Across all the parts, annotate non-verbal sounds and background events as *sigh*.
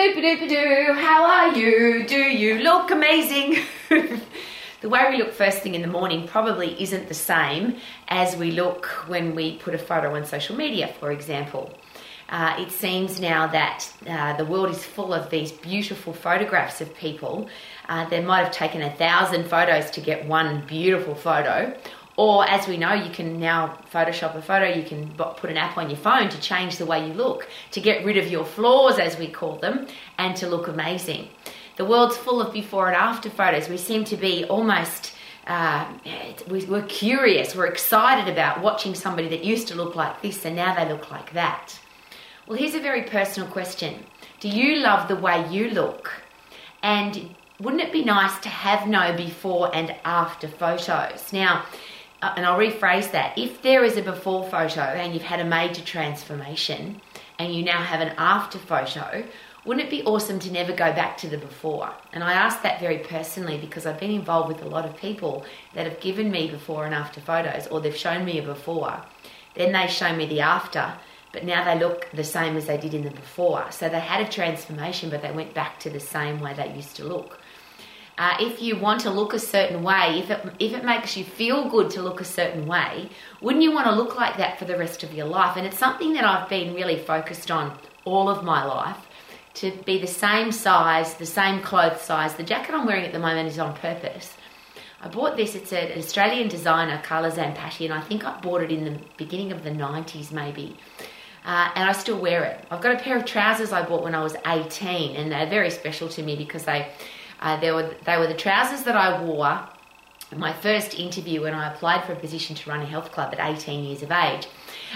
Doo, how are you? Do you look amazing? *laughs* the way we look first thing in the morning probably isn't the same as we look when we put a photo on social media, for example. Uh, it seems now that uh, the world is full of these beautiful photographs of people. Uh, they might have taken a thousand photos to get one beautiful photo, or, as we know, you can now Photoshop a photo, you can put an app on your phone to change the way you look, to get rid of your flaws, as we call them, and to look amazing. The world's full of before and after photos. We seem to be almost. Uh, we're curious, we're excited about watching somebody that used to look like this and now they look like that. Well, here's a very personal question Do you love the way you look? And wouldn't it be nice to have no before and after photos? Now, Uh, and I'll rephrase that. If there is a before photo and you've had a major transformation and you now have an after photo, wouldn't it be awesome to never go back to the before? And I ask that very personally because I've been involved with a lot of people that have given me before and after photos, or they've shown me a before, then they show me the after, but now they look the same as they did in the before. So they had a transformation, but they went back to the same way they used to look. Uh, if you want to look a certain way, if it, if it makes you feel good to look a certain way, wouldn't you want to look like that for the rest of your life? And it's something that I've been really focused on all of my life to be the same size, the same clothes size. The jacket I'm wearing at the moment is on purpose. I bought this, it's an Australian designer, Carla Zampatti, and I think I bought it in the beginning of the 90s maybe. Uh, and I still wear it. I've got a pair of trousers I bought when I was 18, and they're very special to me because they uh, they, were, they were the trousers that I wore my first interview when I applied for a position to run a health club at 18 years of age.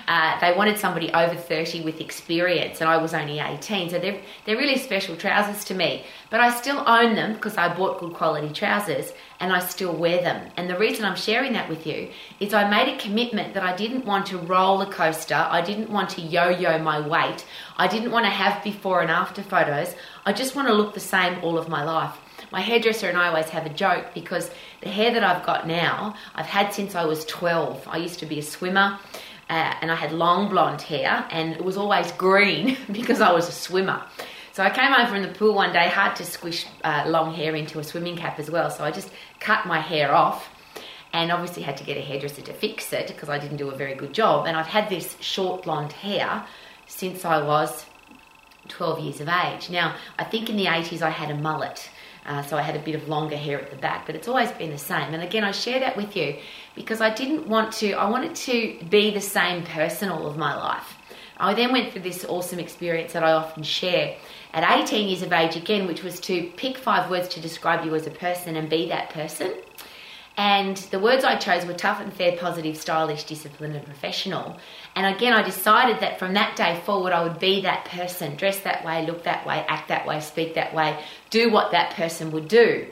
Uh, they wanted somebody over 30 with experience, and I was only 18. So they're, they're really special trousers to me. But I still own them because I bought good quality trousers and I still wear them. And the reason I'm sharing that with you is I made a commitment that I didn't want to roller coaster, I didn't want to yo yo my weight, I didn't want to have before and after photos. I just want to look the same all of my life my hairdresser and I always have a joke because the hair that I've got now, I've had since I was 12. I used to be a swimmer. Uh, and I had long blonde hair, and it was always green *laughs* because I was a swimmer. So I came home from the pool one day, hard to squish uh, long hair into a swimming cap as well. So I just cut my hair off and obviously had to get a hairdresser to fix it because I didn't do a very good job. And I've had this short blonde hair since I was 12 years of age. Now, I think in the 80s I had a mullet. Uh, so I had a bit of longer hair at the back, but it's always been the same. And again, I share that with you because I didn't want to, I wanted to be the same person all of my life. I then went through this awesome experience that I often share at 18 years of age again, which was to pick five words to describe you as a person and be that person. And the words I chose were tough and fair, positive, stylish, disciplined, and professional. And again, I decided that from that day forward, I would be that person, dress that way, look that way, act that way, speak that way, do what that person would do.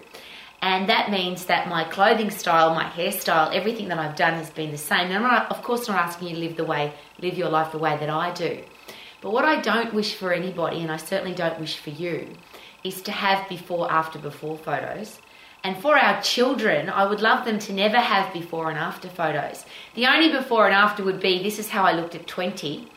And that means that my clothing style, my hairstyle, everything that I've done has been the same. And I'm not, of course, not asking you to live the way, live your life the way that I do. But what I don't wish for anybody, and I certainly don't wish for you, is to have before, after, before photos and for our children, I would love them to never have before and after photos. The only before and after would be this is how I looked at 20,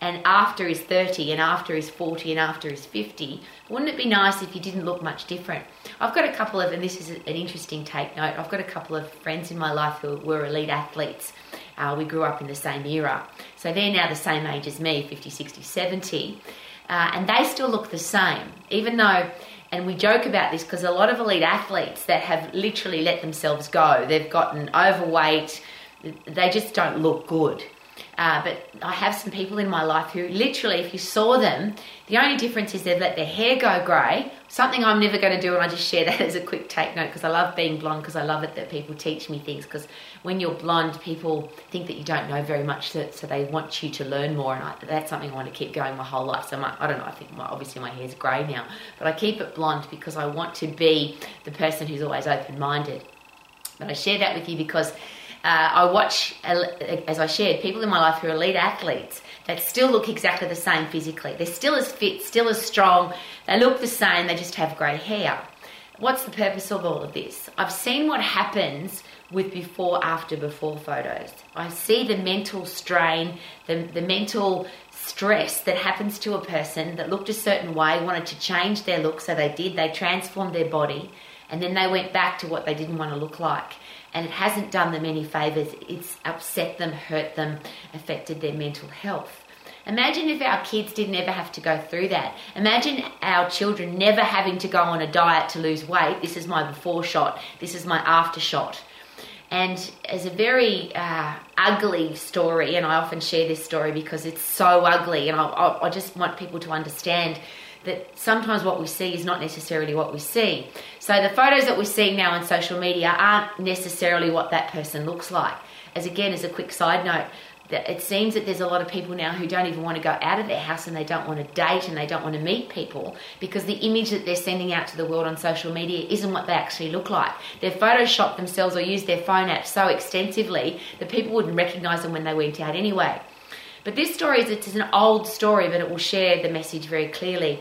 and after is 30, and after is 40, and after is 50. Wouldn't it be nice if you didn't look much different? I've got a couple of, and this is an interesting take note, I've got a couple of friends in my life who were elite athletes. Uh, we grew up in the same era. So they're now the same age as me 50, 60, 70. Uh, and they still look the same, even though and we joke about this because a lot of elite athletes that have literally let themselves go, they've gotten overweight, they just don't look good. Uh, but I have some people in my life who literally, if you saw them, the only difference is they've let their hair go grey. Something I'm never going to do, and I just share that *laughs* as a quick take note because I love being blonde because I love it that people teach me things. Because when you're blonde, people think that you don't know very much, so, they want you to learn more. And I, that's something I want to keep going my whole life. So my, I don't know, I think my, obviously my hair's grey now, but I keep it blonde because I want to be the person who's always open minded. But I share that with you because uh, I watch, as I shared, people in my life who are elite athletes that still look exactly the same physically. They're still as fit, still as strong. They look the same, they just have grey hair. what's the purpose of all of this? I've seen what happens with before, after, before photos. I see the mental strain, the, the mental stress that happens to a person that looked a certain way, wanted to change their look, so they did, they transformed their body, and then they went back to what they didn't want to look like. And it hasn't done them any favours, it's upset them, hurt them, affected their mental health. Imagine if our kids didn't ever have to go through that. Imagine our children never having to go on a diet to lose weight. This is my before shot, this is my after shot. And it's a very uh, ugly story, and I often share this story because it's so ugly, and I, I just want people to understand that sometimes what we see is not necessarily what we see. So the photos that we're seeing now on social media aren't necessarily what that person looks like. As again, as a quick side note, it seems that there's a lot of people now who don't even want to go out of their house and they don't want to date and they don't want to meet people because the image that they're sending out to the world on social media isn't what they actually look like. They've photoshopped themselves or used their phone app so extensively that people wouldn't recognize them when they went out anyway. But this story is it's an old story, but it will share the message very clearly.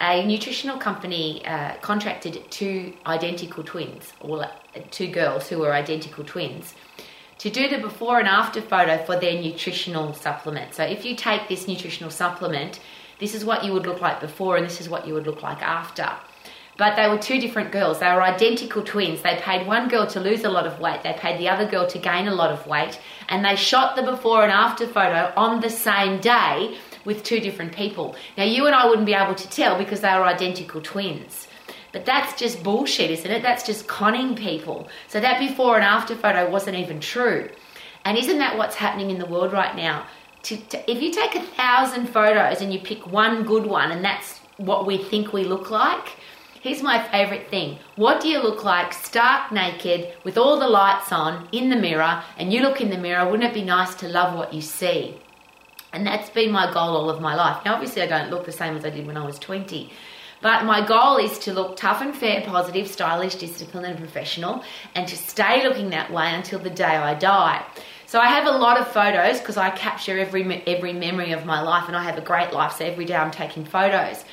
A nutritional company uh, contracted two identical twins, or two girls who were identical twins to do the before and after photo for their nutritional supplement. So if you take this nutritional supplement, this is what you would look like before and this is what you would look like after. But they were two different girls. They were identical twins. They paid one girl to lose a lot of weight, they paid the other girl to gain a lot of weight, and they shot the before and after photo on the same day with two different people. Now, you and I wouldn't be able to tell because they were identical twins. But that's just bullshit, isn't it? That's just conning people. So that before and after photo wasn't even true. And isn't that what's happening in the world right now? To, to, if you take a thousand photos and you pick one good one and that's what we think we look like, here's my favorite thing. What do you look like stark naked with all the lights on in the mirror and you look in the mirror? Wouldn't it be nice to love what you see? And that's been my goal all of my life. Now, obviously, I don't look the same as I did when I was 20, but my goal is to look tough and fair, positive, stylish, disciplined, and professional, and to stay looking that way until the day I die. So I have a lot of photos because I capture every every memory of my life, and I have a great life. So every day I'm taking photos.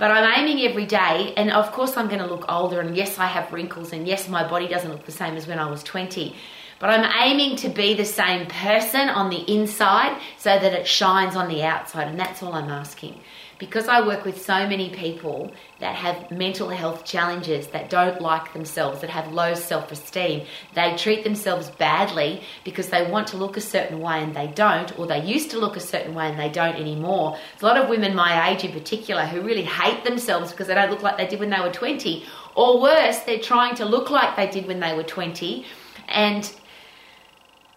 But I'm aiming every day, and of course I'm going to look older. And yes, I have wrinkles, and yes, my body doesn't look the same as when I was 20. But I'm aiming to be the same person on the inside so that it shines on the outside, and that's all I'm asking because I work with so many people that have mental health challenges, that don't like themselves, that have low self esteem, they treat themselves badly because they want to look a certain way and they don't, or they used to look a certain way and they don't anymore. There's a lot of women my age in particular who really hate themselves because they don't look like they did when they were 20, or worse, they're trying to look like they did when they were 20 and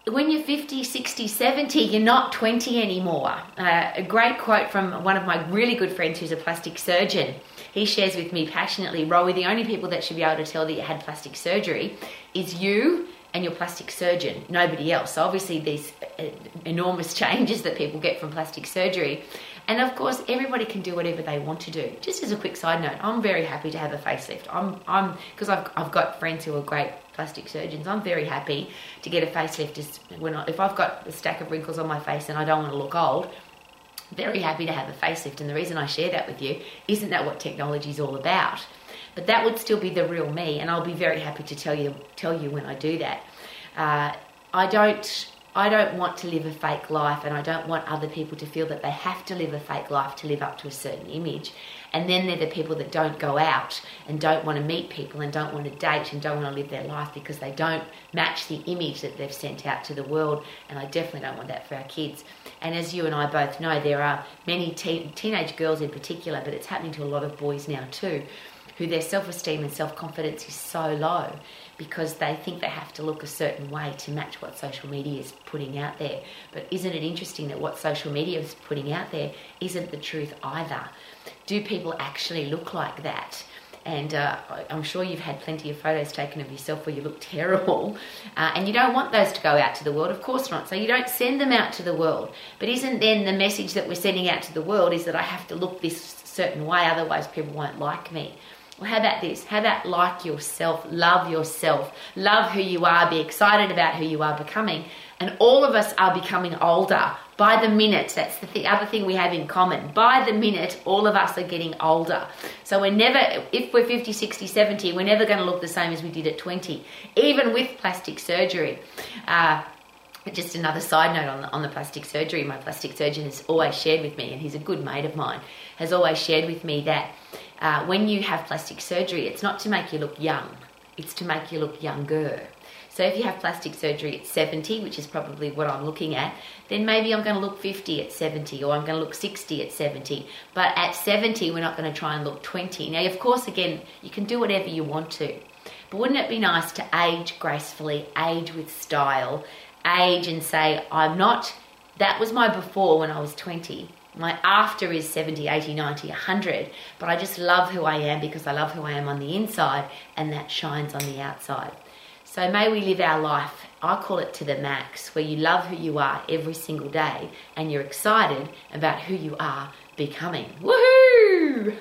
when you're 50, 60, 70, you're not 20 anymore. Uh, a great quote from one of my really good friends who's a plastic surgeon. He shares with me passionately, Rowie, the only people that should be able to tell that you had plastic surgery is you and your plastic surgeon, nobody else. So obviously these uh, enormous *laughs* changes that people get from plastic surgery. And of course, everybody can do whatever they want to do. Just as a quick side note, I'm very happy to have a facelift. I'm, I'm, because I've, I've got friends who are great plastic surgeons. I'm very happy to get a facelift. Just when I, if I've got a stack of wrinkles on my face and I don't want to look old, very happy to have a facelift. And the reason I share that with you isn't that what technology is all about, but that would still be the real me, and I'll be very happy to tell you tell you when I do that. Uh, I don't I don't want to live a fake life and I don't want other people to feel that they have to live a fake life to live up to a certain image. And then they're the people that don't go out and don't want to meet people and don't want to date and don't want to live their life because they don't match the image that they've sent out to the world. And I definitely don't want that for our kids. And as you and I both know, there are many te- teenage girls in particular, but it's happening to a lot of boys now too, who their self esteem and self confidence is so low because they think they have to look a certain way to match what social media is putting out there. But isn't it interesting that what social media is putting out there isn't the truth either? Do people actually look like that? and uh, I'm sure you've had plenty of photos taken of yourself where you look *laughs* terrible, uh, and you don't want those to go out to the world, of course not. So you don't send them out to the world. But isn't then the message that we're sending out to the world is that I have to look this certain way, otherwise people won't like me? Well, how about this? How about like yourself, love yourself, love who you are, be excited about who you are becoming. And all of us are becoming older by the minute, that's the th- other thing we have in common. By the minute, all of us are getting older. So we're never, if we're 50, 60, 70, we're never going to look the same as we did at 20, even with plastic surgery. Uh, just another side note on the, on the plastic surgery. My plastic surgeon has always shared with me, and he's a good mate of mine, has always shared with me that uh, when you have plastic surgery, it's not to make you look young, it's to make you look younger. So if you have plastic surgery at 70, which is probably what I'm looking at, then maybe I'm going to look 50 at 70 or I'm going to look 60 at 70. But at 70, we're not going to try and look 20. Now, of course, again, you can do whatever you want to. But wouldn't it be nice to age gracefully, age with style, age and say, I'm not, that was my before when I was 20. My after is 70, 80, 90, 100. But I just love who I am because I love who I am on the inside and that shines on the outside. So may we live our life, I call it to the max, where you love who you are every single day and you're excited about who you are becoming. Woohoo!